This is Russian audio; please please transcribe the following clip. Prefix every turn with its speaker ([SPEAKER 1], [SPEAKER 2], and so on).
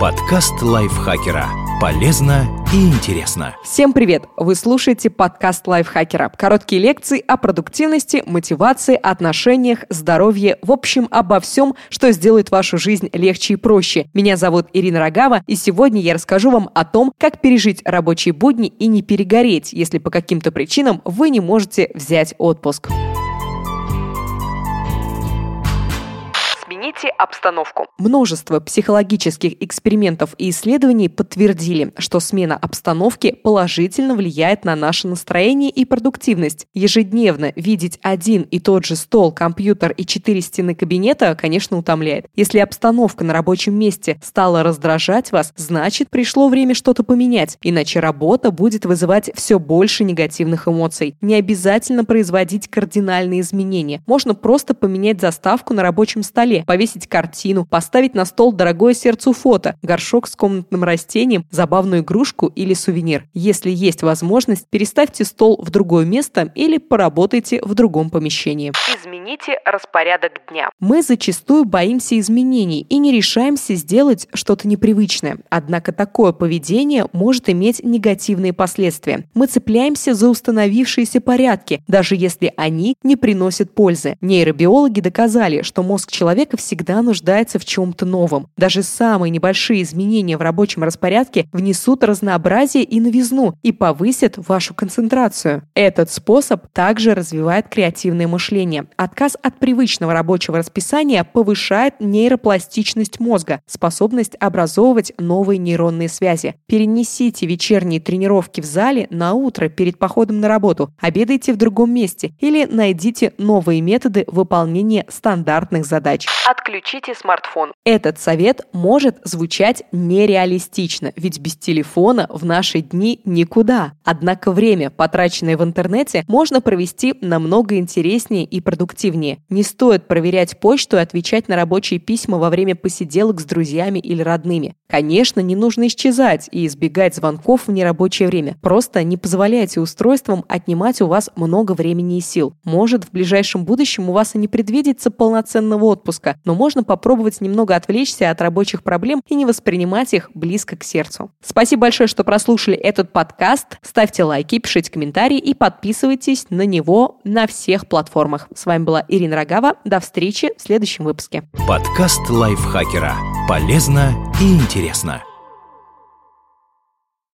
[SPEAKER 1] Подкаст лайфхакера. Полезно и интересно.
[SPEAKER 2] Всем привет! Вы слушаете подкаст лайфхакера. Короткие лекции о продуктивности, мотивации, отношениях, здоровье, в общем, обо всем, что сделает вашу жизнь легче и проще. Меня зовут Ирина Рогава, и сегодня я расскажу вам о том, как пережить рабочие будни и не перегореть, если по каким-то причинам вы не можете взять отпуск. Смените обстановку. Множество психологических экспериментов и исследований подтвердили, что смена обстановки положительно влияет на наше настроение и продуктивность. Ежедневно видеть один и тот же стол, компьютер и четыре стены кабинета, конечно, утомляет. Если обстановка на рабочем месте стала раздражать вас, значит, пришло время что-то поменять, иначе работа будет вызывать все больше негативных эмоций. Не обязательно производить кардинальные изменения. Можно просто поменять заставку на рабочем столе, повесить картину, поставить на стол дорогое сердцу фото, горшок с комнатным растением, забавную игрушку или сувенир. Если есть возможность, переставьте стол в другое место или поработайте в другом помещении. Измените распорядок дня. Мы зачастую боимся изменений и не решаемся сделать что-то непривычное. Однако такое поведение может иметь негативные последствия. Мы цепляемся за установившиеся порядки, даже если они не приносят пользы. Нейробиологи доказали, что мозг человека всегда нуждается в чем-то новом. Даже самые небольшие изменения в рабочем распорядке внесут разнообразие и новизну и повысят вашу концентрацию. Этот способ также развивает креативное мышление. Отказ от привычного рабочего расписания повышает нейропластичность мозга, способность образовывать новые нейронные связи. Перенесите вечерние тренировки в зале на утро перед походом на работу, обедайте в другом месте или найдите новые методы выполнения стандартных задач. Отключите смартфон. Этот совет может звучать нереалистично, ведь без телефона в наши дни никуда. Однако время, потраченное в интернете, можно провести намного интереснее и продуктивнее. Не стоит проверять почту и отвечать на рабочие письма во время посиделок с друзьями или родными. Конечно, не нужно исчезать и избегать звонков в нерабочее время. Просто не позволяйте устройствам отнимать у вас много времени и сил. Может, в ближайшем будущем у вас и не предвидится полноценного отпуска, но можно попробовать немного отвлечься от рабочих проблем и не воспринимать их близко к сердцу. Спасибо большое, что прослушали этот подкаст. Ставьте лайки, пишите комментарии и подписывайтесь на него на всех платформах. С вами была Ирина Рогава. До встречи в следующем выпуске.
[SPEAKER 1] Подкаст лайфхакера. Полезно и интересно.